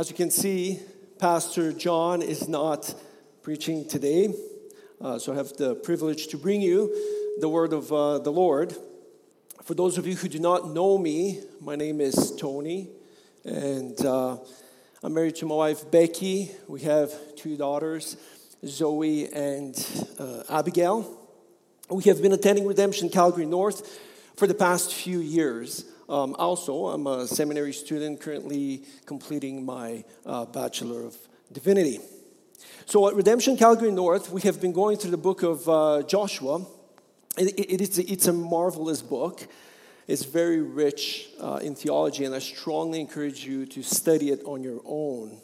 As you can see, Pastor John is not preaching today, uh, so I have the privilege to bring you the word of uh, the Lord. For those of you who do not know me, my name is Tony, and uh, I'm married to my wife Becky. We have two daughters, Zoe and uh, Abigail. We have been attending Redemption Calgary North for the past few years. Um, also, I'm a seminary student currently completing my uh, Bachelor of Divinity. So, at Redemption Calgary North, we have been going through the book of uh, Joshua. It, it, it's, it's a marvelous book. It's very rich uh, in theology, and I strongly encourage you to study it on your own.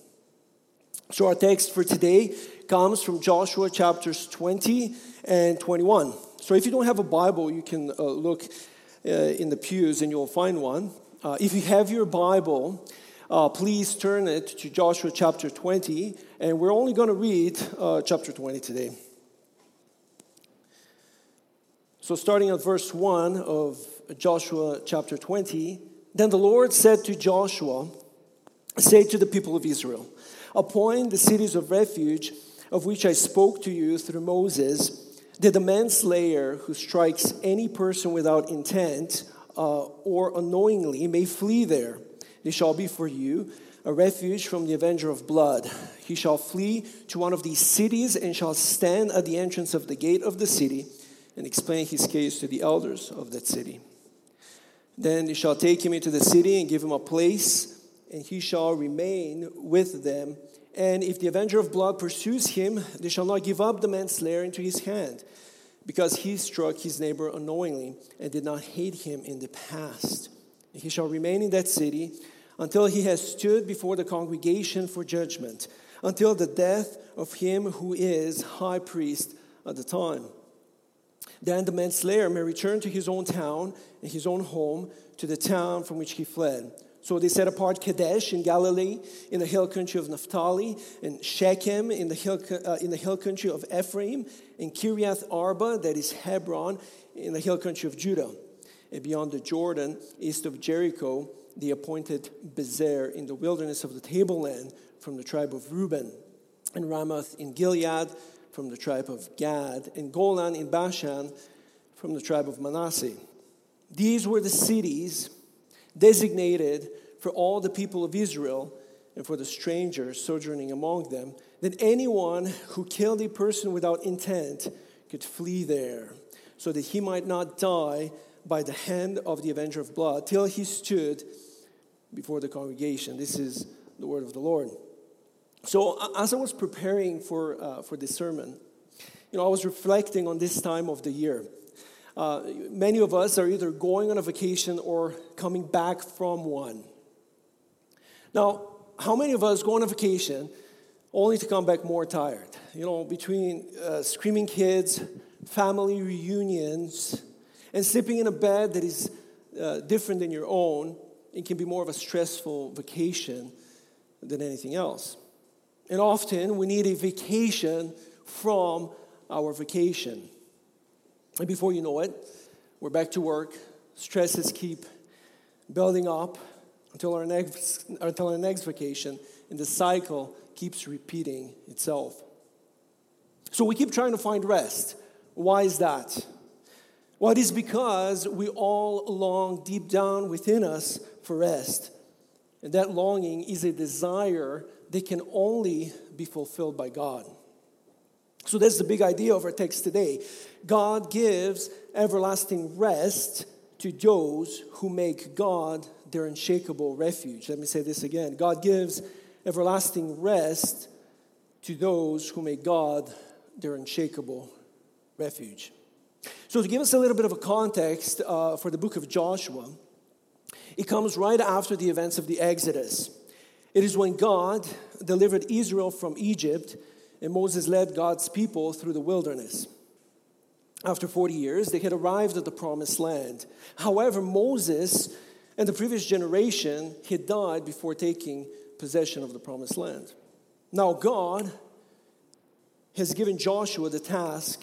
So, our text for today comes from Joshua chapters 20 and 21. So if you don't have a Bible, you can uh, look uh, in the pews and you'll find one. Uh, if you have your Bible, uh, please turn it to Joshua chapter 20, and we're only going to read uh, chapter 20 today. So, starting at verse 1 of Joshua chapter 20, then the Lord said to Joshua, Say to the people of Israel, appoint the cities of refuge of which I spoke to you through Moses that the manslayer who strikes any person without intent uh, or unknowingly may flee there. It shall be for you a refuge from the avenger of blood. He shall flee to one of these cities and shall stand at the entrance of the gate of the city and explain his case to the elders of that city. Then they shall take him into the city and give him a place, and he shall remain with them and if the avenger of blood pursues him, they shall not give up the manslayer into his hand, because he struck his neighbor unknowingly and did not hate him in the past. And he shall remain in that city until he has stood before the congregation for judgment, until the death of him who is high priest at the time. Then the manslayer may return to his own town and his own home, to the town from which he fled. So they set apart Kadesh in Galilee, in the hill country of Naphtali, and Shechem in the hill, uh, in the hill country of Ephraim, and Kiriath Arba, that is Hebron, in the hill country of Judah. And beyond the Jordan, east of Jericho, they appointed Bezer in the wilderness of the tableland from the tribe of Reuben, and Ramoth in Gilead from the tribe of Gad, and Golan in Bashan from the tribe of Manasseh. These were the cities designated for all the people of Israel and for the strangers sojourning among them, that anyone who killed a person without intent could flee there, so that he might not die by the hand of the avenger of blood, till he stood before the congregation. This is the word of the Lord. So, as I was preparing for, uh, for this sermon, you know, I was reflecting on this time of the year. Uh, many of us are either going on a vacation or coming back from one. Now, how many of us go on a vacation only to come back more tired? You know, between uh, screaming kids, family reunions, and sleeping in a bed that is uh, different than your own, it can be more of a stressful vacation than anything else. And often we need a vacation from our vacation. And before you know it, we're back to work. Stresses keep building up until our next, until our next vacation, and the cycle keeps repeating itself. So we keep trying to find rest. Why is that? Well, it is because we all long deep down within us for rest. And that longing is a desire that can only be fulfilled by God. So that's the big idea of our text today. God gives everlasting rest to those who make God their unshakable refuge. Let me say this again God gives everlasting rest to those who make God their unshakable refuge. So, to give us a little bit of a context uh, for the book of Joshua, It comes right after the events of the Exodus. It is when God delivered Israel from Egypt and Moses led God's people through the wilderness. After 40 years, they had arrived at the promised land. However, Moses and the previous generation had died before taking possession of the promised land. Now, God has given Joshua the task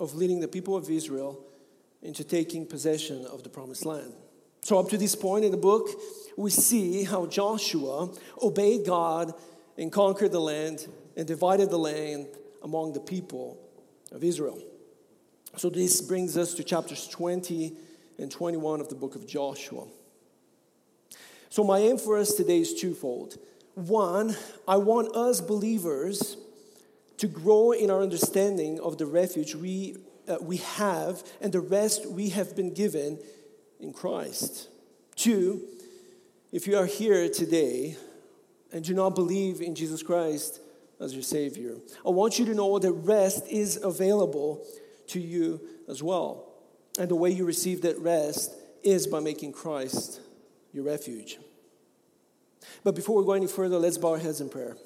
of leading the people of Israel into taking possession of the promised land. So, up to this point in the book, we see how Joshua obeyed God and conquered the land and divided the land among the people of Israel. So, this brings us to chapters 20 and 21 of the book of Joshua. So, my aim for us today is twofold. One, I want us believers to grow in our understanding of the refuge we, uh, we have and the rest we have been given in Christ. Two, if you are here today and do not believe in Jesus Christ as your Savior, I want you to know that rest is available to you as well. And the way you receive that rest is by making Christ your refuge. But before we go any further, let's bow our heads in prayer.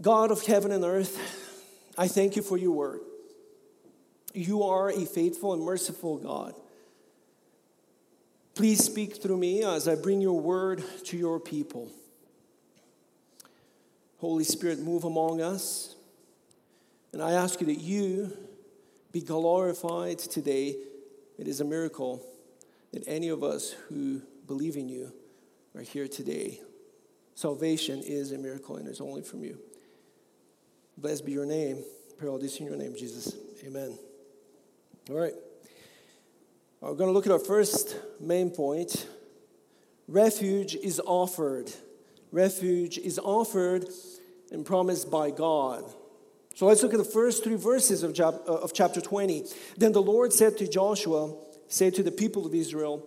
God of heaven and earth, I thank you for your word. You are a faithful and merciful God. Please speak through me as I bring your word to your people. Holy Spirit, move among us. And I ask you that you be glorified today. It is a miracle that any of us who believe in you are here today. Salvation is a miracle and it's only from you. Blessed be your name. Pray all this in your name, Jesus. Amen. All right. We're going to look at our first main point. Refuge is offered. Refuge is offered and promised by God. So let's look at the first three verses of, of chapter 20. Then the Lord said to Joshua, Say to the people of Israel,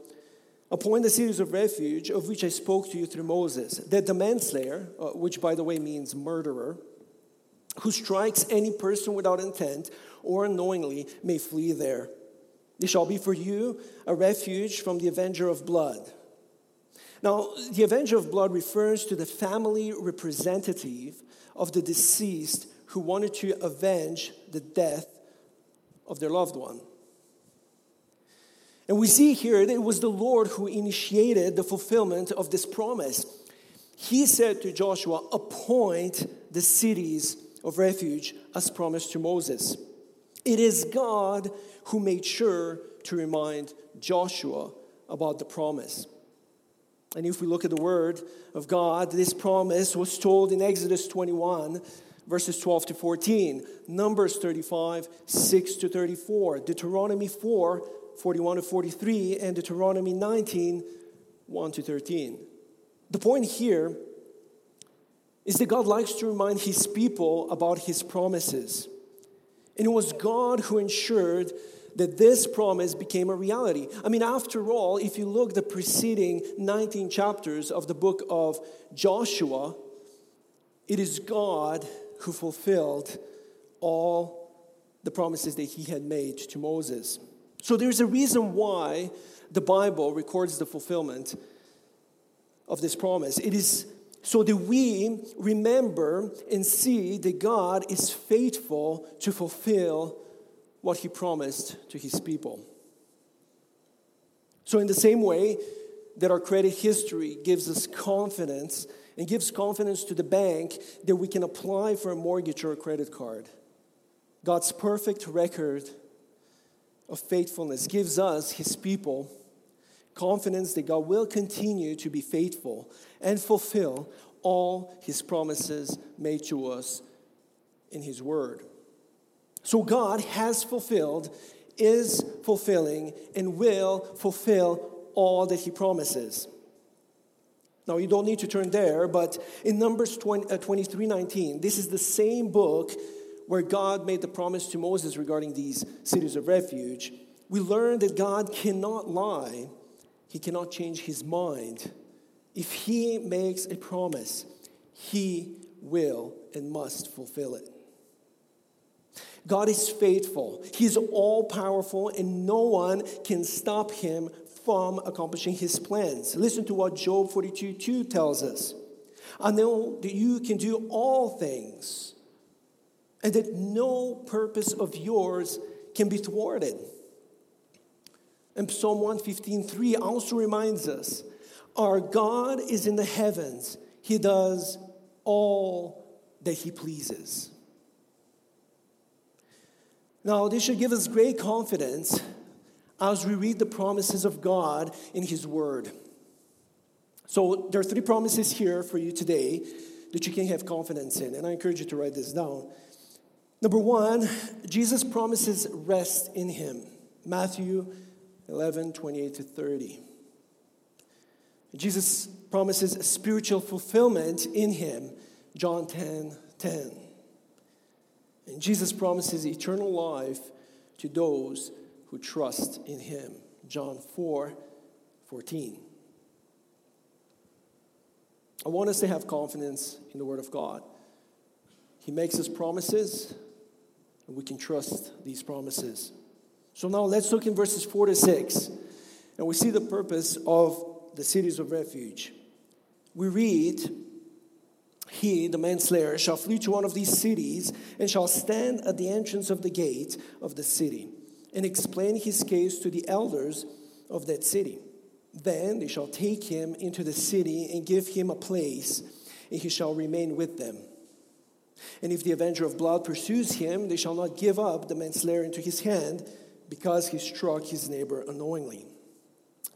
Appoint the cities of refuge of which I spoke to you through Moses, that the manslayer, uh, which by the way means murderer, who strikes any person without intent or unknowingly may flee there. It shall be for you a refuge from the avenger of blood. Now, the avenger of blood refers to the family representative of the deceased who wanted to avenge the death of their loved one. And we see here that it was the Lord who initiated the fulfillment of this promise. He said to Joshua, Appoint the cities of refuge as promised to Moses. It is God who made sure to remind Joshua about the promise. And if we look at the word of God, this promise was told in Exodus 21, verses 12 to 14, Numbers 35, 6 to 34, Deuteronomy 4, 41 to 43, and Deuteronomy 19, 1 to 13. The point here is that God likes to remind his people about his promises. And it was God who ensured that this promise became a reality. I mean, after all, if you look the preceding 19 chapters of the book of Joshua, it is God who fulfilled all the promises that he had made to Moses. So there's a reason why the Bible records the fulfillment of this promise. It is so that we remember and see that God is faithful to fulfill what he promised to his people. So, in the same way that our credit history gives us confidence and gives confidence to the bank that we can apply for a mortgage or a credit card, God's perfect record of faithfulness gives us, his people, confidence that God will continue to be faithful and fulfill all his promises made to us in his word. So God has fulfilled, is fulfilling, and will fulfill all that he promises. Now, you don't need to turn there, but in Numbers 20, uh, 23 19, this is the same book where God made the promise to Moses regarding these cities of refuge, we learn that God cannot lie, He cannot change His mind. If He makes a promise, He will and must fulfill it. God is faithful. He's all powerful, and no one can stop him from accomplishing his plans. Listen to what Job 42 2 tells us. I know that you can do all things, and that no purpose of yours can be thwarted. And Psalm 115 3 also reminds us our God is in the heavens, He does all that He pleases. Now, this should give us great confidence as we read the promises of God in His Word. So, there are three promises here for you today that you can have confidence in, and I encourage you to write this down. Number one, Jesus promises rest in Him. Matthew 11, 28 to 30. Jesus promises spiritual fulfillment in Him. John 10, 10. And Jesus promises eternal life to those who trust in him. John 4 14. I want us to have confidence in the Word of God. He makes us promises, and we can trust these promises. So now let's look in verses 4 to 6, and we see the purpose of the cities of refuge. We read, He, the manslayer, shall flee to one of these cities and shall stand at the entrance of the gate of the city and explain his case to the elders of that city. Then they shall take him into the city and give him a place, and he shall remain with them. And if the avenger of blood pursues him, they shall not give up the manslayer into his hand, because he struck his neighbor unknowingly,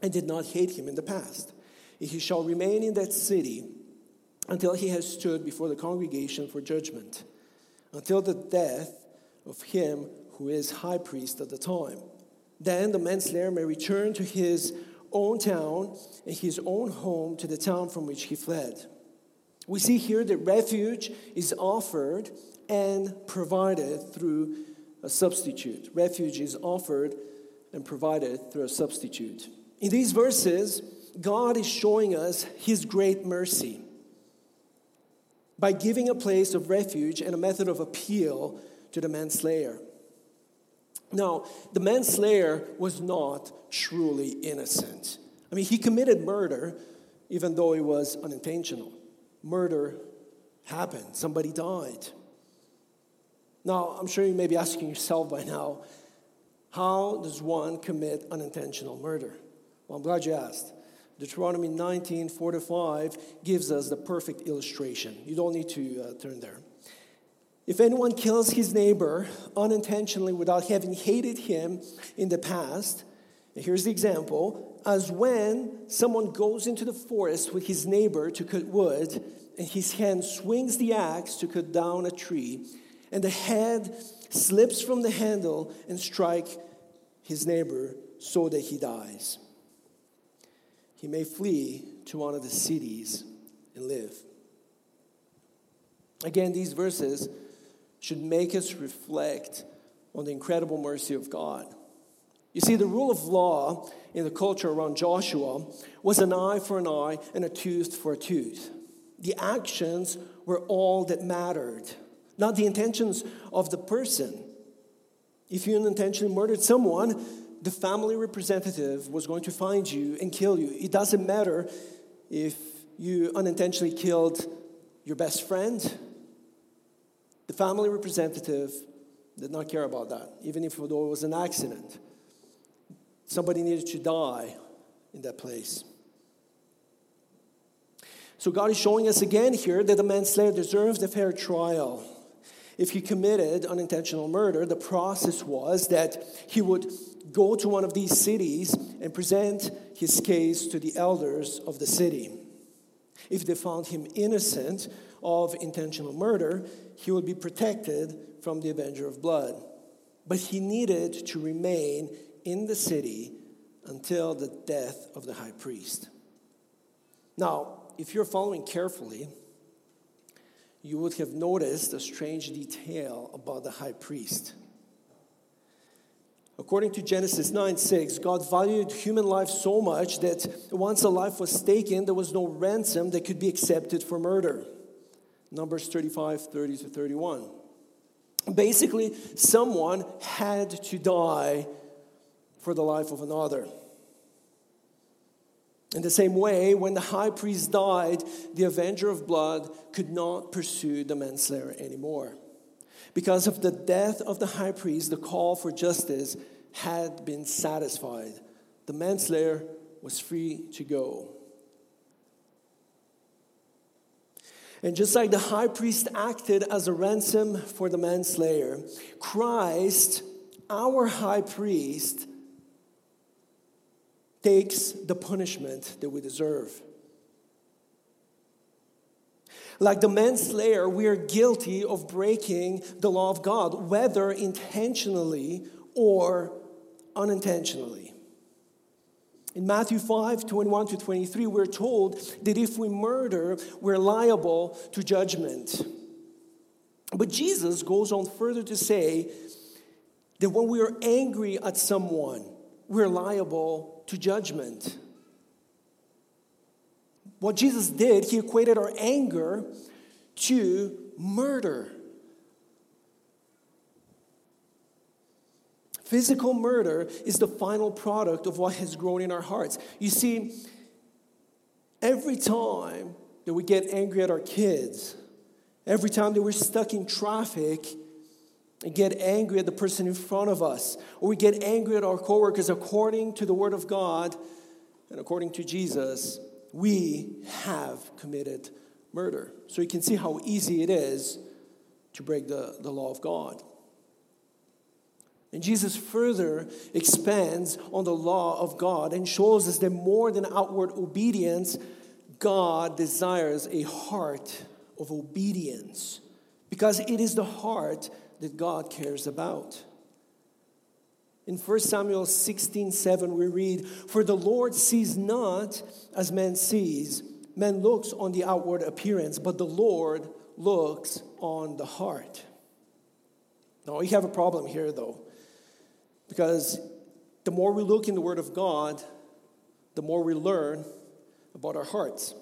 and did not hate him in the past. And he shall remain in that city until he has stood before the congregation for judgment, until the death of him who is high priest at the time. Then the manslayer may return to his own town and his own home to the town from which he fled. We see here that refuge is offered and provided through a substitute. Refuge is offered and provided through a substitute. In these verses, God is showing us his great mercy by giving a place of refuge and a method of appeal to the manslayer. Now, the manslayer was not truly innocent. I mean, he committed murder, even though it was unintentional. Murder happened, somebody died. Now, I'm sure you may be asking yourself by now, how does one commit unintentional murder? Well, I'm glad you asked. Deuteronomy 19, 4 to 5 gives us the perfect illustration. You don't need to uh, turn there. If anyone kills his neighbor unintentionally without having hated him in the past, here's the example as when someone goes into the forest with his neighbor to cut wood, and his hand swings the axe to cut down a tree, and the head slips from the handle and strike his neighbor so that he dies. He may flee to one of the cities and live. Again, these verses should make us reflect on the incredible mercy of God. You see, the rule of law in the culture around Joshua was an eye for an eye and a tooth for a tooth. The actions were all that mattered, not the intentions of the person. If you unintentionally murdered someone, the family representative was going to find you and kill you. It doesn't matter if you unintentionally killed your best friend the family representative did not care about that, even if it was an accident. Somebody needed to die in that place. So God is showing us again here that the manslayer deserves a fair trial. If he committed unintentional murder, the process was that he would go to one of these cities and present his case to the elders of the city. If they found him innocent of intentional murder, he would be protected from the avenger of blood. But he needed to remain in the city until the death of the high priest. Now, if you're following carefully, you would have noticed a strange detail about the high priest. According to Genesis 9 6, God valued human life so much that once a life was taken, there was no ransom that could be accepted for murder. Numbers 35, 30 to 31. Basically, someone had to die for the life of another. In the same way, when the high priest died, the avenger of blood could not pursue the manslayer anymore. Because of the death of the high priest, the call for justice had been satisfied. The manslayer was free to go. And just like the high priest acted as a ransom for the manslayer, Christ, our high priest, takes the punishment that we deserve. Like the manslayer, we are guilty of breaking the law of God, whether intentionally or unintentionally. In Matthew 5 21 to 23, we're told that if we murder, we're liable to judgment. But Jesus goes on further to say that when we are angry at someone, we're liable to judgment. What Jesus did, he equated our anger to murder. Physical murder is the final product of what has grown in our hearts. You see, every time that we get angry at our kids, every time that we're stuck in traffic, and get angry at the person in front of us, or we get angry at our coworkers according to the Word of God and according to Jesus, we have committed murder. So you can see how easy it is to break the, the law of God. And Jesus further expands on the law of God and shows us that more than outward obedience, God desires a heart of obedience because it is the heart that God cares about. In 1 Samuel 16 7, we read, For the Lord sees not as man sees. Man looks on the outward appearance, but the Lord looks on the heart. Now, we have a problem here, though, because the more we look in the Word of God, the more we learn about our hearts.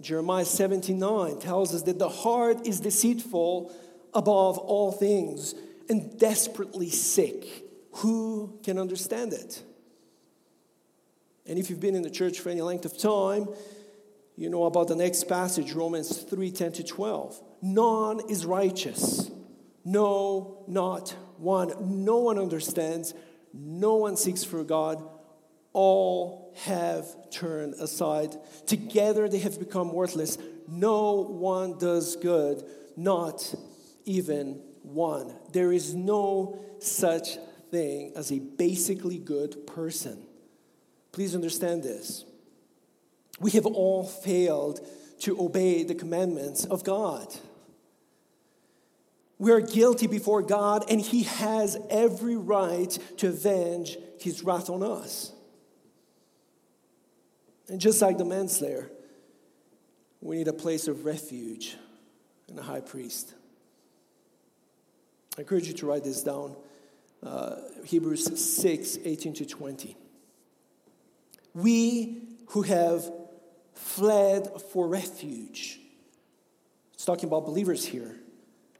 Jeremiah 79 tells us that the heart is deceitful above all things and desperately sick. Who can understand it? And if you've been in the church for any length of time, you know about the next passage, Romans 3 10 to 12. None is righteous. No, not one. No one understands. No one seeks for God. All have turned aside. Together they have become worthless. No one does good, not even one. There is no such thing as a basically good person. Please understand this. We have all failed to obey the commandments of God. We are guilty before God, and He has every right to avenge His wrath on us. And just like the manslayer, we need a place of refuge and a high priest. I encourage you to write this down uh, Hebrews 6 18 to 20. We who have fled for refuge, it's talking about believers here,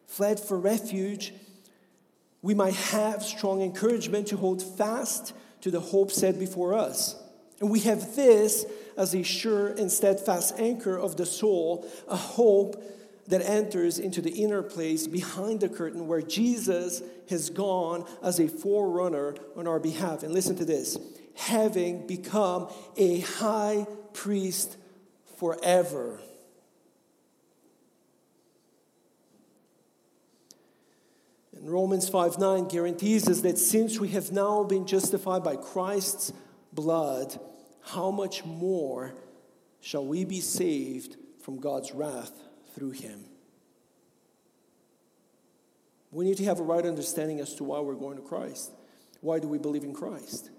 fled for refuge, we might have strong encouragement to hold fast to the hope set before us. And we have this as a sure and steadfast anchor of the soul, a hope that enters into the inner place behind the curtain where Jesus has gone as a forerunner on our behalf. And listen to this having become a high priest forever. And Romans 5 9 guarantees us that since we have now been justified by Christ's blood, how much more shall we be saved from God's wrath through him. We need to have a right understanding as to why we're going to Christ. Why do we believe in Christ?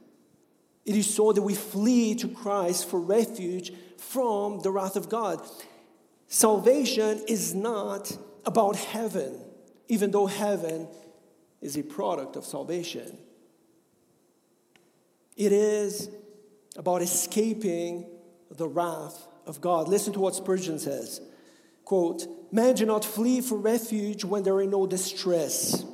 It is so that we flee to Christ for refuge from the wrath of God. Salvation is not about heaven, even though heaven is a product of salvation. It is about escaping the wrath of God. Listen to what Spurgeon says quote, Man do not flee for refuge when there are no distress.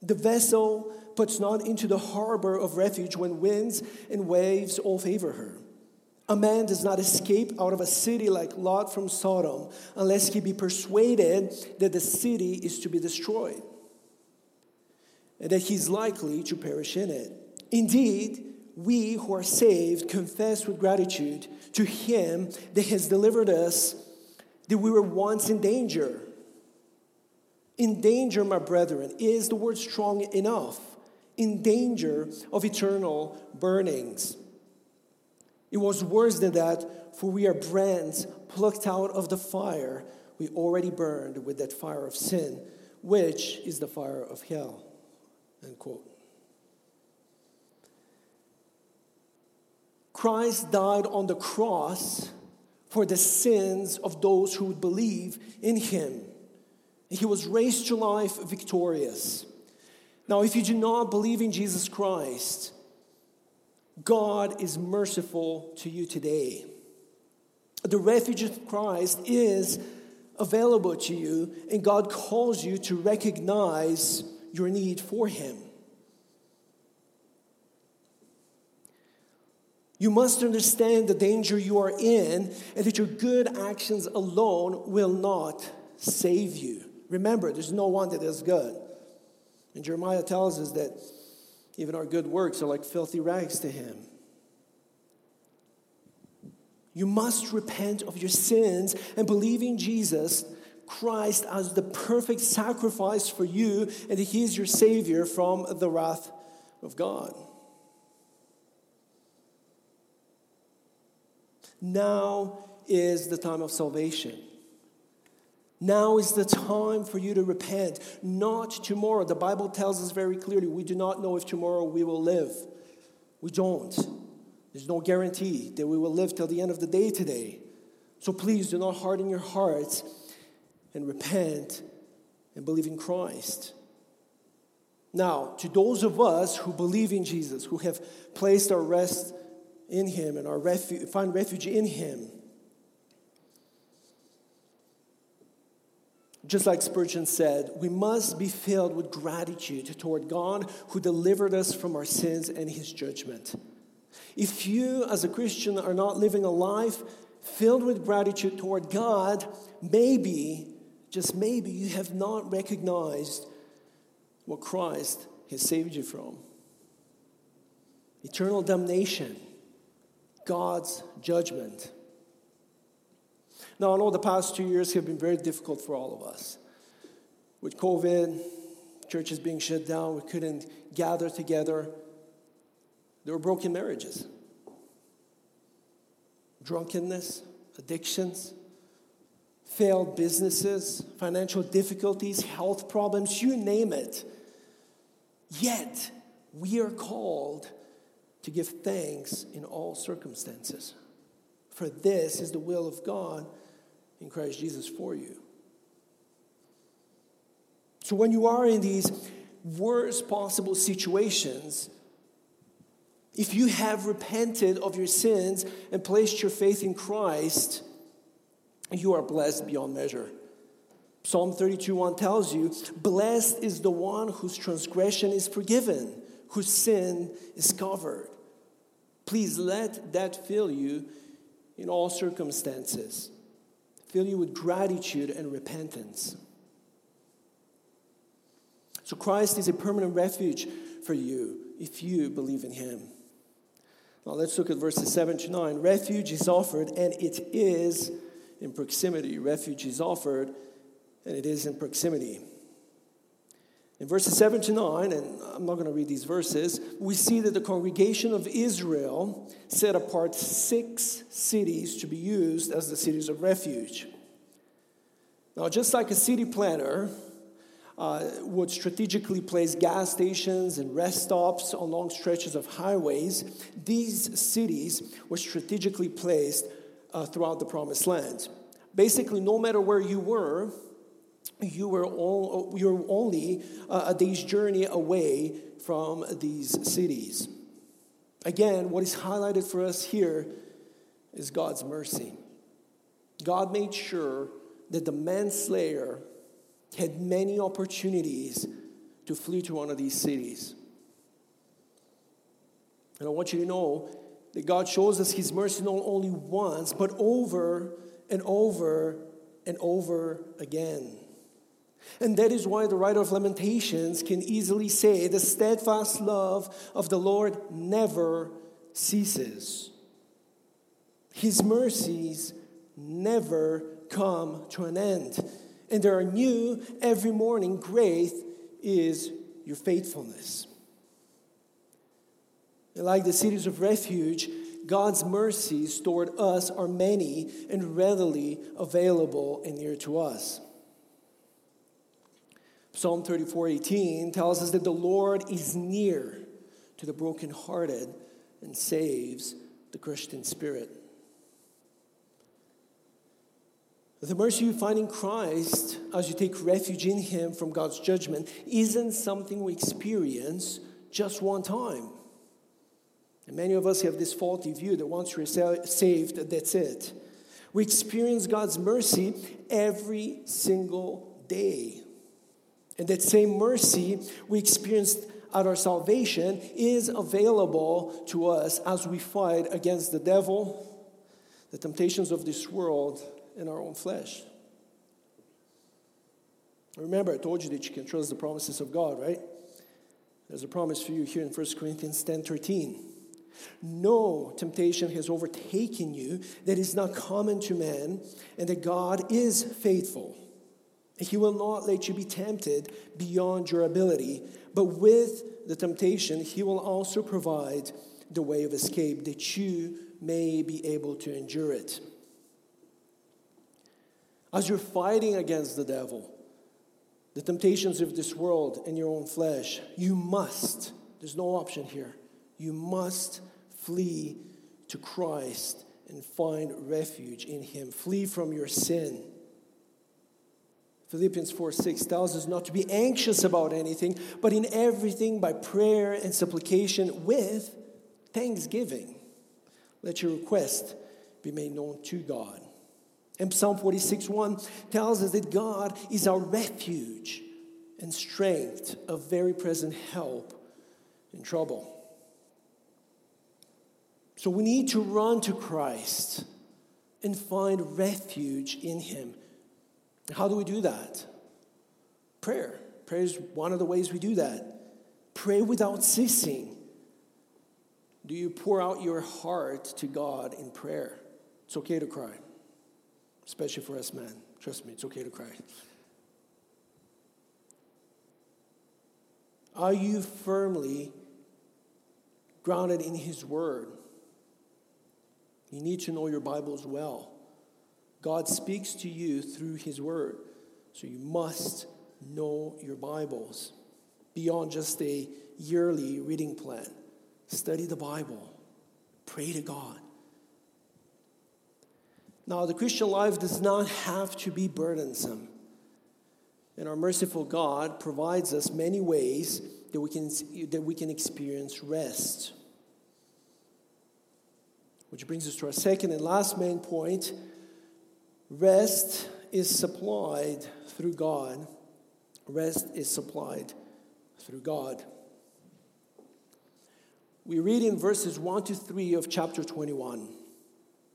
The vessel puts not into the harbor of refuge when winds and waves all favor her. A man does not escape out of a city like Lot from Sodom unless he be persuaded that the city is to be destroyed and that he's likely to perish in it. Indeed, we who are saved confess with gratitude to him that has delivered us that we were once in danger. In danger, my brethren, is the word strong enough? In danger of eternal burnings. It was worse than that, for we are brands plucked out of the fire we already burned with that fire of sin, which is the fire of hell. End quote. Christ died on the cross for the sins of those who would believe in him. He was raised to life victorious. Now, if you do not believe in Jesus Christ, God is merciful to you today. The refuge of Christ is available to you, and God calls you to recognize your need for Him. You must understand the danger you are in, and that your good actions alone will not save you. Remember, there's no one that is good. And Jeremiah tells us that even our good works are like filthy rags to him. You must repent of your sins and believe in Jesus Christ as the perfect sacrifice for you, and that He is your Savior from the wrath of God. Now is the time of salvation. Now is the time for you to repent, not tomorrow. The Bible tells us very clearly we do not know if tomorrow we will live. We don't. There's no guarantee that we will live till the end of the day today. So please do not harden your hearts and repent and believe in Christ. Now, to those of us who believe in Jesus, who have placed our rest in Him and our refuge, find refuge in Him, Just like Spurgeon said, we must be filled with gratitude toward God who delivered us from our sins and his judgment. If you, as a Christian, are not living a life filled with gratitude toward God, maybe, just maybe, you have not recognized what Christ has saved you. From eternal damnation, God's judgment. Now, I know the past two years have been very difficult for all of us. With COVID, churches being shut down, we couldn't gather together. There were broken marriages, drunkenness, addictions, failed businesses, financial difficulties, health problems, you name it. Yet, we are called to give thanks in all circumstances. For this is the will of God in Christ Jesus for you. So when you are in these worst possible situations, if you have repented of your sins and placed your faith in Christ, you are blessed beyond measure. Psalm 32 1 tells you, Blessed is the one whose transgression is forgiven, whose sin is covered. Please let that fill you in all circumstances fill you with gratitude and repentance. So, Christ is a permanent refuge for you if you believe in Him. Now, let's look at verses 7 to 9. Refuge is offered, and it is in proximity. Refuge is offered, and it is in proximity. In verses 7 to 9, and I'm not going to read these verses, we see that the congregation of Israel set apart six cities to be used as the cities of refuge. Now, just like a city planner uh, would strategically place gas stations and rest stops along stretches of highways, these cities were strategically placed uh, throughout the promised land. Basically, no matter where you were, you were, all, you were only uh, a day's journey away from these cities. Again, what is highlighted for us here is God's mercy. God made sure that the manslayer had many opportunities to flee to one of these cities. And I want you to know that God shows us His mercy not only once, but over and over and over again. And that is why the writer of Lamentations can easily say, The steadfast love of the Lord never ceases. His mercies never come to an end. And there are new every morning. Great is your faithfulness. And like the cities of refuge, God's mercies toward us are many and readily available and near to us. Psalm 34 18 tells us that the Lord is near to the brokenhearted and saves the Christian spirit. The mercy you find in Christ as you take refuge in Him from God's judgment isn't something we experience just one time. And many of us have this faulty view that once you're saved, that's it. We experience God's mercy every single day. And that same mercy we experienced at our salvation is available to us as we fight against the devil, the temptations of this world, and our own flesh. Remember, I told you that you can trust the promises of God, right? There's a promise for you here in 1 Corinthians 10 13. No temptation has overtaken you that is not common to man, and that God is faithful. He will not let you be tempted beyond your ability, but with the temptation, He will also provide the way of escape that you may be able to endure it. As you're fighting against the devil, the temptations of this world and your own flesh, you must, there's no option here, you must flee to Christ and find refuge in Him. Flee from your sin. Philippians 4 6 tells us not to be anxious about anything, but in everything by prayer and supplication with thanksgiving. Let your request be made known to God. And Psalm 46 1 tells us that God is our refuge and strength, a very present help in trouble. So we need to run to Christ and find refuge in Him. How do we do that? Prayer. Prayer is one of the ways we do that. Pray without ceasing. Do you pour out your heart to God in prayer? It's okay to cry, especially for us men. Trust me, it's okay to cry. Are you firmly grounded in His Word? You need to know your Bibles well. God speaks to you through His Word. So you must know your Bibles beyond just a yearly reading plan. Study the Bible, pray to God. Now, the Christian life does not have to be burdensome. And our merciful God provides us many ways that we can, that we can experience rest. Which brings us to our second and last main point rest is supplied through God. Rest is supplied through God. We read in verses 1 to 3 of chapter 21.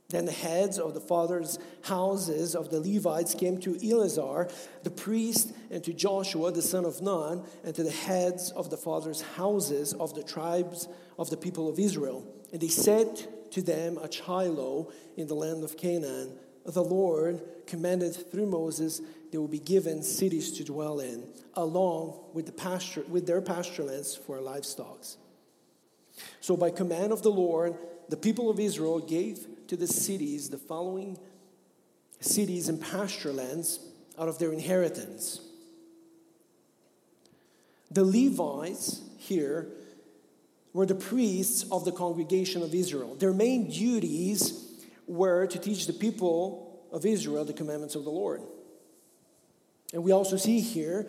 Then the heads of the fathers' houses of the Levites came to Eleazar, the priest, and to Joshua, the son of Nun, and to the heads of the fathers' houses of the tribes of the people of Israel. And they said to them at Shiloh in the land of Canaan, the Lord commanded through Moses they will be given cities to dwell in, along with, the pasture, with their pasture lands for livestock. So, by command of the Lord, the people of Israel gave to the cities the following cities and pasture lands out of their inheritance. The Levites here were the priests of the congregation of Israel. Their main duties were to teach the people of Israel the commandments of the Lord. And we also see here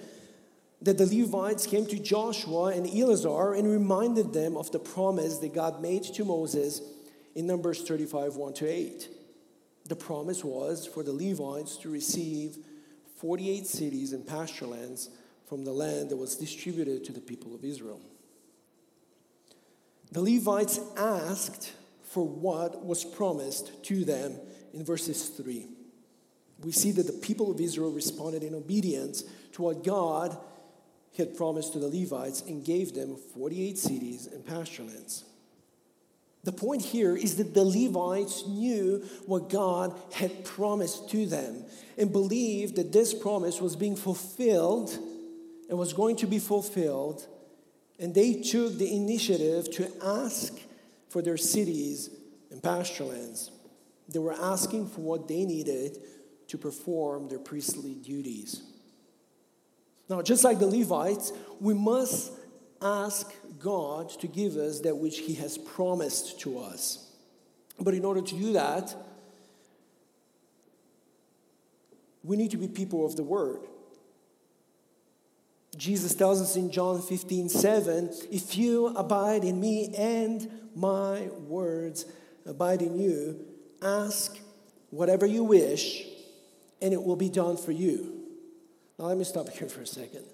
that the Levites came to Joshua and Eleazar and reminded them of the promise that God made to Moses in Numbers 35 1 to 8. The promise was for the Levites to receive 48 cities and pasture lands from the land that was distributed to the people of Israel. The Levites asked for what was promised to them in verses 3. We see that the people of Israel responded in obedience to what God had promised to the Levites and gave them 48 cities and pasture lands. The point here is that the Levites knew what God had promised to them and believed that this promise was being fulfilled and was going to be fulfilled. And they took the initiative to ask for their cities and pasture lands. They were asking for what they needed to perform their priestly duties. Now, just like the Levites, we must ask God to give us that which He has promised to us. But in order to do that, we need to be people of the Word. Jesus tells us in John 15, 7, if you abide in me and my words abide in you, ask whatever you wish, and it will be done for you. Now, let me stop here for a second.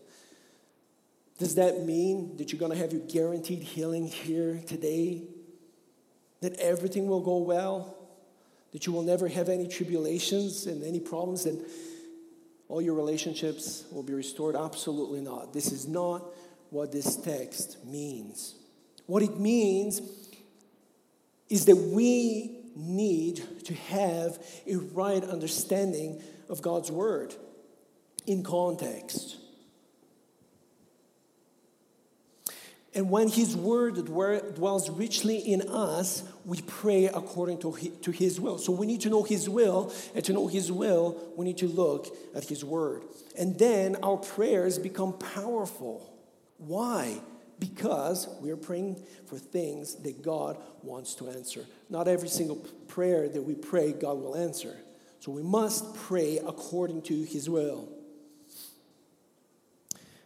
Does that mean that you're going to have your guaranteed healing here today? That everything will go well? That you will never have any tribulations and any problems? That all your relationships will be restored? Absolutely not. This is not what this text means. What it means is that we need to have a right understanding of God's word in context. And when His word dwells richly in us, we pray according to His will. So we need to know His will, and to know His will, we need to look at His word. And then our prayers become powerful. Why? Because we are praying for things that God wants to answer. Not every single prayer that we pray, God will answer. So we must pray according to His will.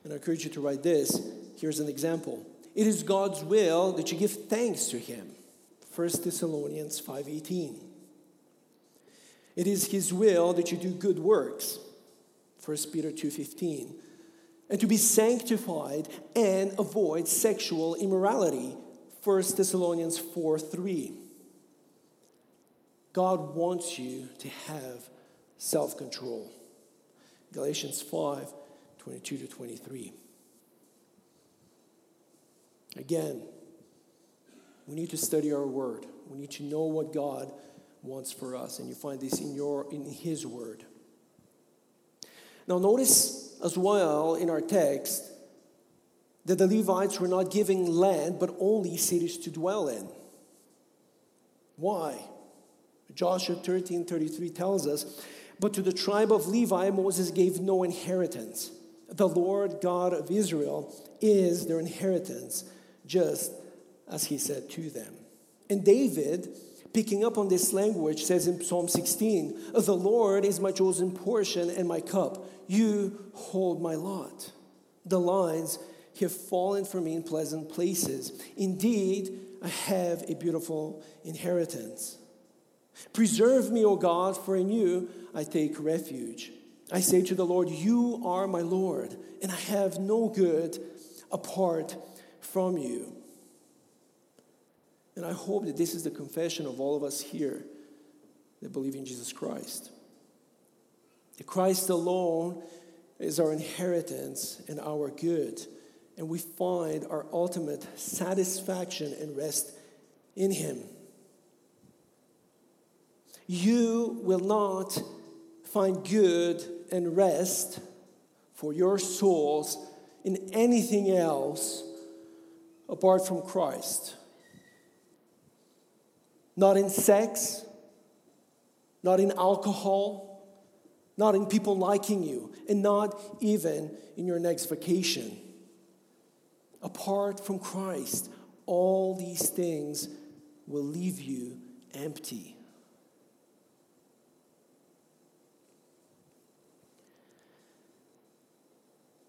And I encourage you to write this. Here's an example. It is God's will that you give thanks to him. 1 Thessalonians 5:18. It is his will that you do good works. 1 Peter 2:15. And to be sanctified and avoid sexual immorality. 1 Thessalonians 4:3. God wants you to have self-control. Galatians 5, 22 to 23. Again, we need to study our word. We need to know what God wants for us, and you find this in your in his word. Now notice as well in our text that the Levites were not giving land but only cities to dwell in. Why? Joshua 13 33 tells us, But to the tribe of Levi, Moses gave no inheritance. The Lord God of Israel is their inheritance just as he said to them. And David, picking up on this language, says in Psalm 16, The Lord is my chosen portion and my cup. You hold my lot. The lines have fallen for me in pleasant places. Indeed, I have a beautiful inheritance. Preserve me, O God, for in you I take refuge. I say to the Lord, You are my Lord, and I have no good apart from you. And I hope that this is the confession of all of us here that believe in Jesus Christ. That Christ alone is our inheritance and our good, and we find our ultimate satisfaction and rest in Him. You will not find good and rest for your souls in anything else apart from Christ. Not in sex, not in alcohol, not in people liking you, and not even in your next vacation. Apart from Christ, all these things will leave you empty.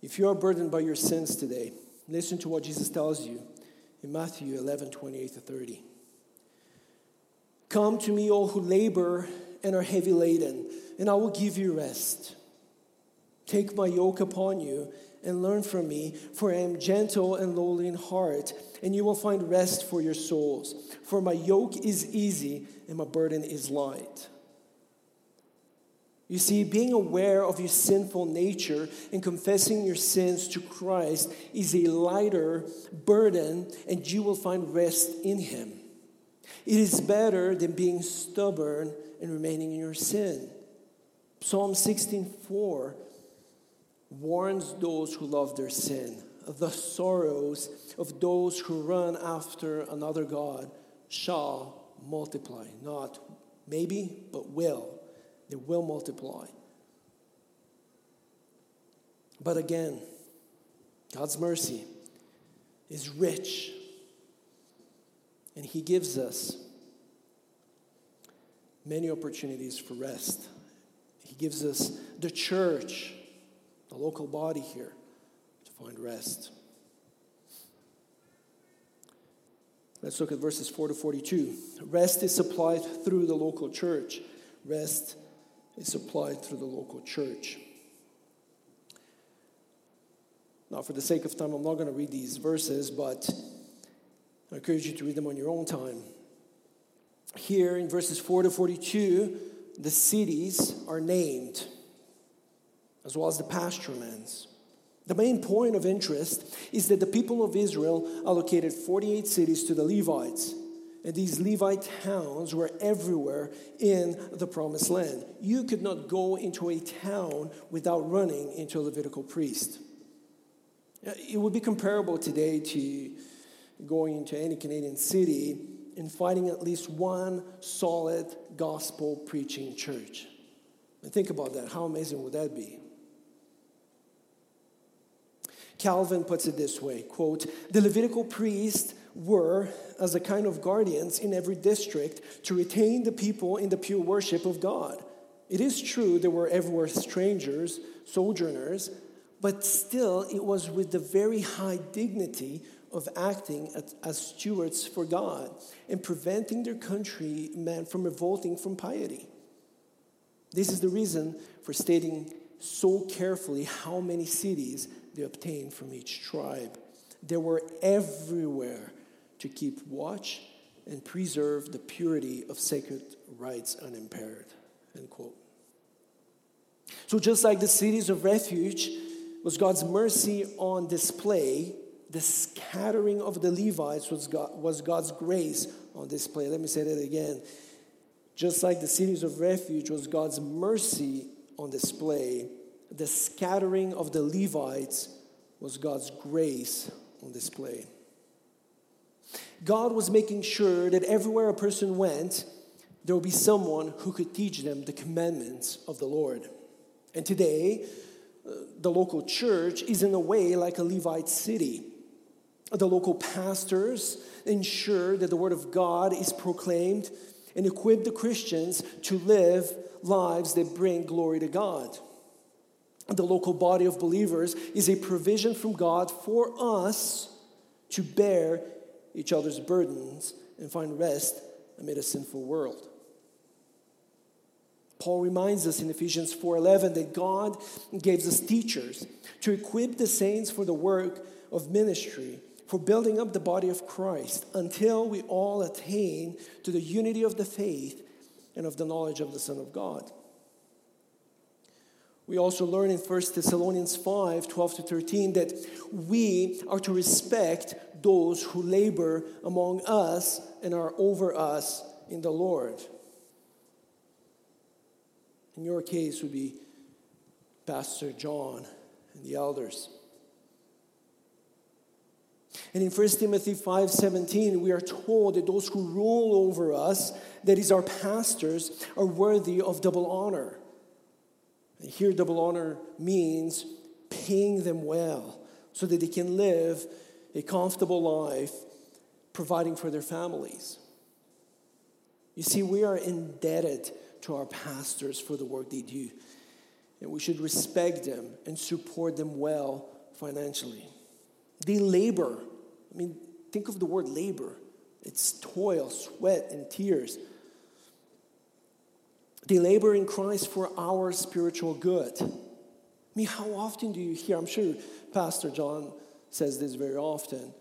If you are burdened by your sins today, listen to what Jesus tells you in Matthew 11 28 to 30. Come to me, all who labor and are heavy laden, and I will give you rest. Take my yoke upon you and learn from me, for I am gentle and lowly in heart, and you will find rest for your souls. For my yoke is easy and my burden is light. You see, being aware of your sinful nature and confessing your sins to Christ is a lighter burden, and you will find rest in Him. It is better than being stubborn and remaining in your sin. Psalm 16:4 warns those who love their sin the sorrows of those who run after another God shall multiply. Not maybe, but will. They will multiply. But again, God's mercy is rich, and He gives us many opportunities for rest. He gives us the church, the local body here, to find rest. Let's look at verses 4 to 42. Rest is supplied through the local church. Rest is supplied through the local church. Now, for the sake of time, I'm not going to read these verses, but I encourage you to read them on your own time. Here in verses 4 to 42, the cities are named, as well as the pasture lands. The main point of interest is that the people of Israel allocated 48 cities to the Levites. And these Levite towns were everywhere in the promised land. You could not go into a town without running into a Levitical priest. It would be comparable today to going into any Canadian city and finding at least one solid gospel preaching church. And think about that. How amazing would that be? Calvin puts it this way quote, the Levitical priests were as a kind of guardians in every district to retain the people in the pure worship of God. It is true there were everywhere strangers, sojourners, but still it was with the very high dignity of acting as stewards for God and preventing their countrymen from revolting from piety. This is the reason for stating so carefully how many cities they obtained from each tribe. They were everywhere to keep watch and preserve the purity of sacred rites unimpaired. End quote. So, just like the cities of refuge was God's mercy on display, the scattering of the Levites was, God, was God's grace on display. Let me say that again. Just like the cities of refuge was God's mercy on display, the scattering of the Levites was God's grace on display. God was making sure that everywhere a person went, there would be someone who could teach them the commandments of the Lord. And today, uh, the local church is in a way like a Levite city. The local pastors ensure that the word of God is proclaimed and equip the Christians to live lives that bring glory to God. The local body of believers is a provision from God for us to bear each other's burdens and find rest amid a sinful world. Paul reminds us in Ephesians 4:11 that God gives us teachers to equip the saints for the work of ministry, for building up the body of Christ until we all attain to the unity of the faith and of the knowledge of the Son of God. We also learn in 1 Thessalonians 5 12 to 13 that we are to respect those who labor among us and are over us in the Lord. In your case, would be Pastor John and the elders. And in 1 Timothy 5:17, we are told that those who rule over us, that is our pastors, are worthy of double honor. Here double honor means paying them well so that they can live a comfortable life providing for their families. You see, we are indebted to our pastors for the work they do, and we should respect them and support them well financially. They labor. I mean, think of the word labor it's toil, sweat, and tears. They labor in Christ for our spiritual good. I mean, how often do you hear? I'm sure Pastor John says this very often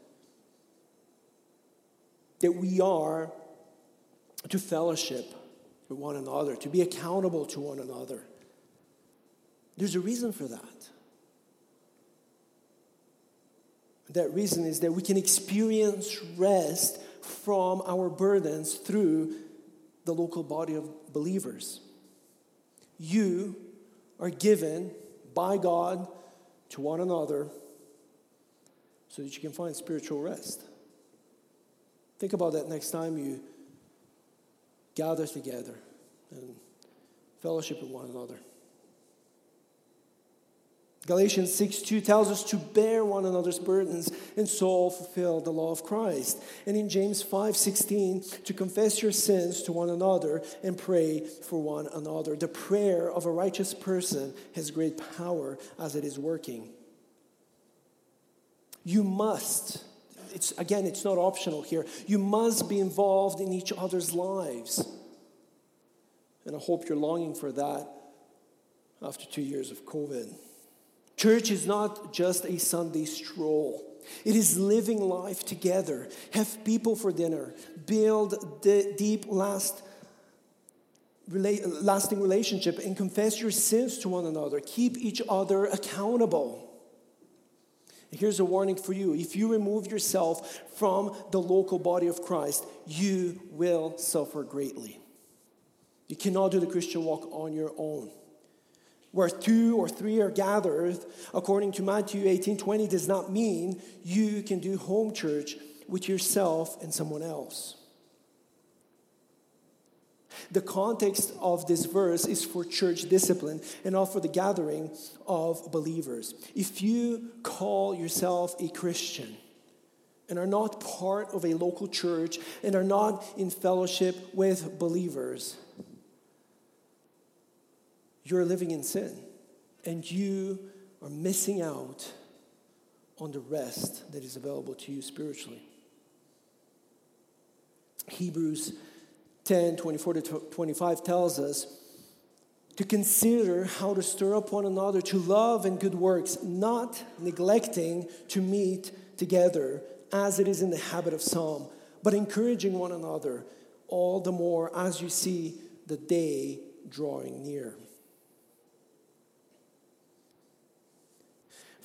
that we are to fellowship with one another, to be accountable to one another. There's a reason for that. That reason is that we can experience rest from our burdens through the local body of believers. You are given by God to one another so that you can find spiritual rest. Think about that next time you gather together and fellowship with one another. Galatians 6 2 tells us to bear one another's burdens and so fulfill the law of Christ. And in James 5 16, to confess your sins to one another and pray for one another. The prayer of a righteous person has great power as it is working. You must, it's, again, it's not optional here, you must be involved in each other's lives. And I hope you're longing for that after two years of COVID. Church is not just a Sunday stroll. It is living life together. Have people for dinner. Build the deep, last, lasting relationship and confess your sins to one another. Keep each other accountable. Here's a warning for you. If you remove yourself from the local body of Christ, you will suffer greatly. You cannot do the Christian walk on your own where two or three are gathered, according to Matthew 18 20, does not mean you can do home church with yourself and someone else. The context of this verse is for church discipline and not for the gathering of believers. If you call yourself a Christian and are not part of a local church and are not in fellowship with believers, you're living in sin and you are missing out on the rest that is available to you spiritually. Hebrews 10 24 to 25 tells us to consider how to stir up one another to love and good works, not neglecting to meet together as it is in the habit of some, but encouraging one another all the more as you see the day drawing near.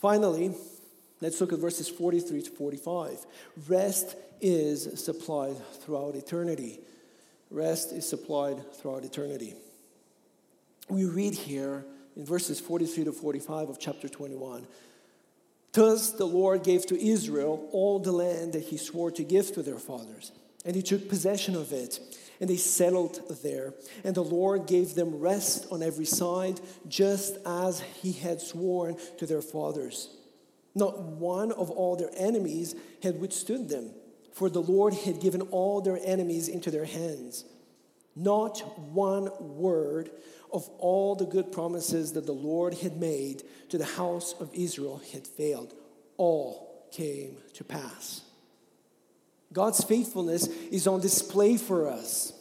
Finally, let's look at verses 43 to 45. Rest is supplied throughout eternity. Rest is supplied throughout eternity. We read here in verses 43 to 45 of chapter 21 Thus the Lord gave to Israel all the land that he swore to give to their fathers, and he took possession of it and they settled there. And the Lord gave them rest on every side, just as he had sworn to their fathers. Not one of all their enemies had withstood them, for the Lord had given all their enemies into their hands. Not one word of all the good promises that the Lord had made to the house of Israel had failed. All came to pass. God's faithfulness is on display for us.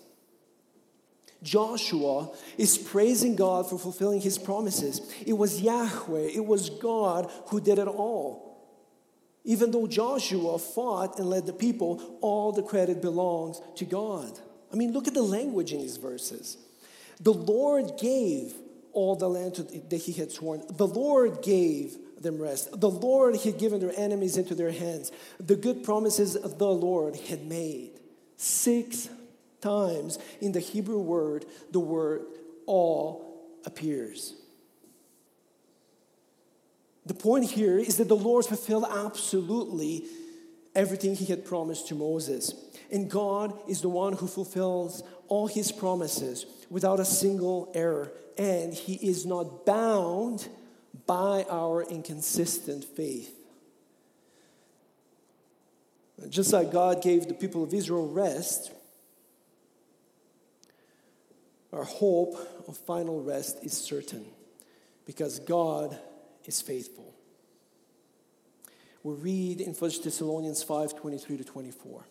Joshua is praising God for fulfilling his promises. It was Yahweh, it was God who did it all. Even though Joshua fought and led the people, all the credit belongs to God. I mean, look at the language in these verses. The Lord gave all the land that he had sworn. The Lord gave them rest. The Lord had given their enemies into their hands. The good promises of the Lord had made. Six times in the Hebrew word, the word all appears. The point here is that the Lord fulfilled absolutely everything he had promised to Moses. And God is the one who fulfills all his promises without a single error. And he is not bound by our inconsistent faith. Just like God gave the people of Israel rest, our hope of final rest is certain because God is faithful. We read in 1 Thessalonians 5 23 to 24.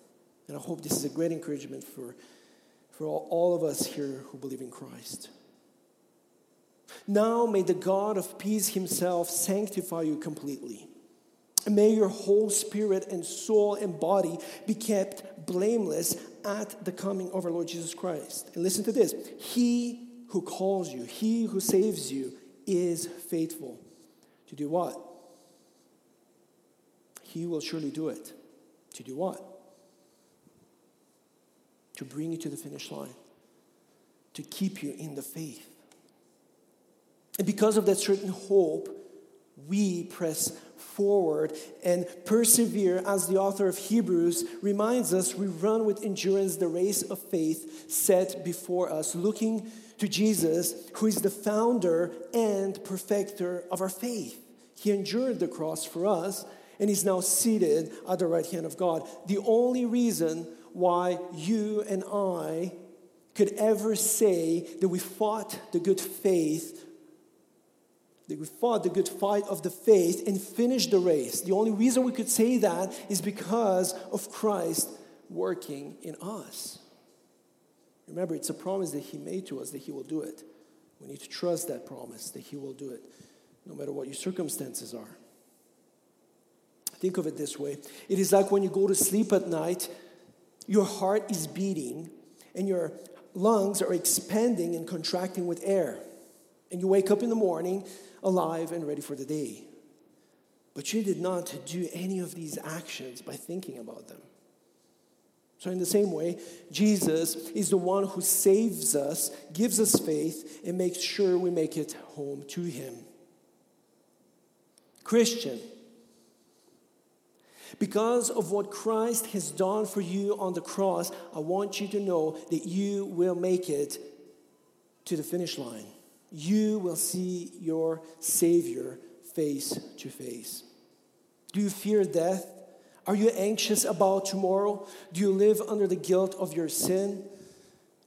And I hope this is a great encouragement for, for all, all of us here who believe in Christ. Now may the God of peace himself sanctify you completely. And may your whole spirit and soul and body be kept blameless at the coming of our Lord Jesus Christ. And listen to this He who calls you, He who saves you, is faithful. To do what? He will surely do it. To do what? To bring you to the finish line, to keep you in the faith. And because of that certain hope, we press forward and persevere as the author of Hebrews reminds us we run with endurance the race of faith set before us, looking to Jesus, who is the founder and perfecter of our faith. He endured the cross for us and is now seated at the right hand of God. The only reason why you and I could ever say that we fought the good faith we fought the good fight of the faith and finished the race. The only reason we could say that is because of Christ working in us. Remember, it's a promise that He made to us that He will do it. We need to trust that promise that He will do it, no matter what your circumstances are. Think of it this way it is like when you go to sleep at night, your heart is beating and your lungs are expanding and contracting with air. And you wake up in the morning alive and ready for the day. But you did not do any of these actions by thinking about them. So, in the same way, Jesus is the one who saves us, gives us faith, and makes sure we make it home to Him. Christian, because of what Christ has done for you on the cross, I want you to know that you will make it to the finish line you will see your Savior face to face. Do you fear death? Are you anxious about tomorrow? Do you live under the guilt of your sin?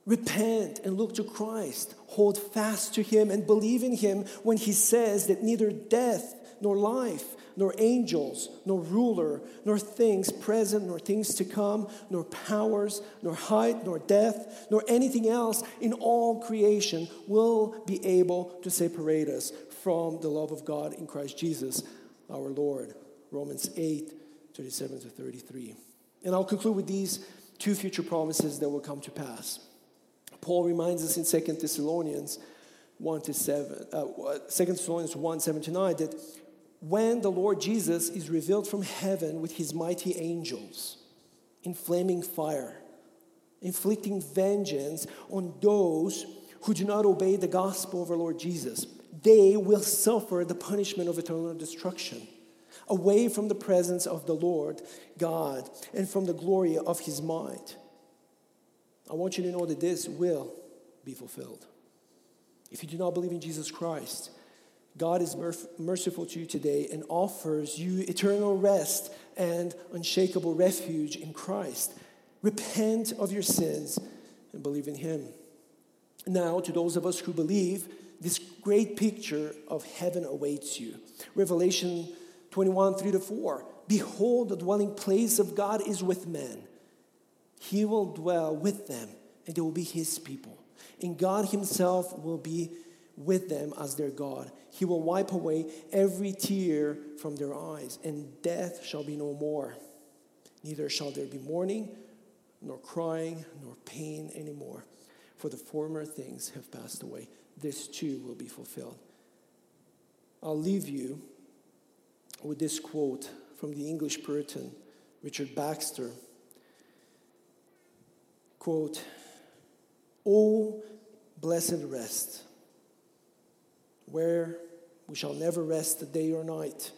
Repent and look to Christ. Hold fast to Him and believe in Him when He says that neither death nor life nor angels, nor ruler, nor things present, nor things to come, nor powers, nor height, nor depth, nor anything else in all creation will be able to separate us from the love of God in Christ Jesus our Lord. Romans 8, 37 to 33. And I'll conclude with these two future promises that will come to pass. Paul reminds us in 2 Thessalonians 1 to 7, uh, 2 Thessalonians 1, 7 to 9, that when the Lord Jesus is revealed from heaven with his mighty angels in flaming fire, inflicting vengeance on those who do not obey the gospel of our Lord Jesus, they will suffer the punishment of eternal destruction away from the presence of the Lord God and from the glory of his might. I want you to know that this will be fulfilled. If you do not believe in Jesus Christ, God is merciful to you today and offers you eternal rest and unshakable refuge in Christ. Repent of your sins and believe in Him. Now, to those of us who believe, this great picture of heaven awaits you. Revelation 21 3 to 4. Behold, the dwelling place of God is with men. He will dwell with them, and they will be His people. And God Himself will be with them as their God. He will wipe away every tear from their eyes, and death shall be no more. Neither shall there be mourning, nor crying, nor pain anymore, for the former things have passed away. This too will be fulfilled. I'll leave you with this quote from the English Puritan Richard Baxter. Quote, O blessed rest where we shall never rest day or night,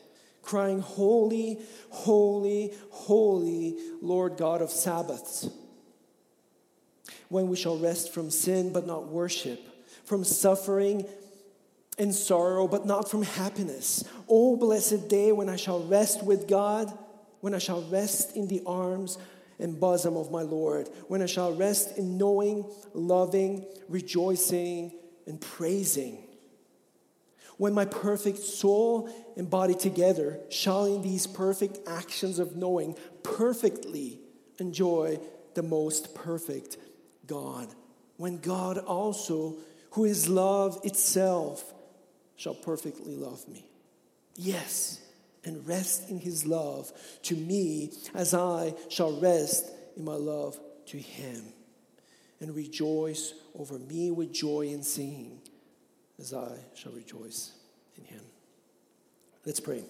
crying, Holy, holy, holy, Lord God of Sabaoth. When we shall rest from sin but not worship, from suffering and sorrow but not from happiness. Oh, blessed day when I shall rest with God, when I shall rest in the arms and bosom of my Lord, when I shall rest in knowing, loving, rejoicing, and praising when my perfect soul and body together shall in these perfect actions of knowing perfectly enjoy the most perfect God. When God also, who is love itself, shall perfectly love me. Yes, and rest in his love to me as I shall rest in my love to him. And rejoice over me with joy and singing as I shall rejoice in him. Let's pray.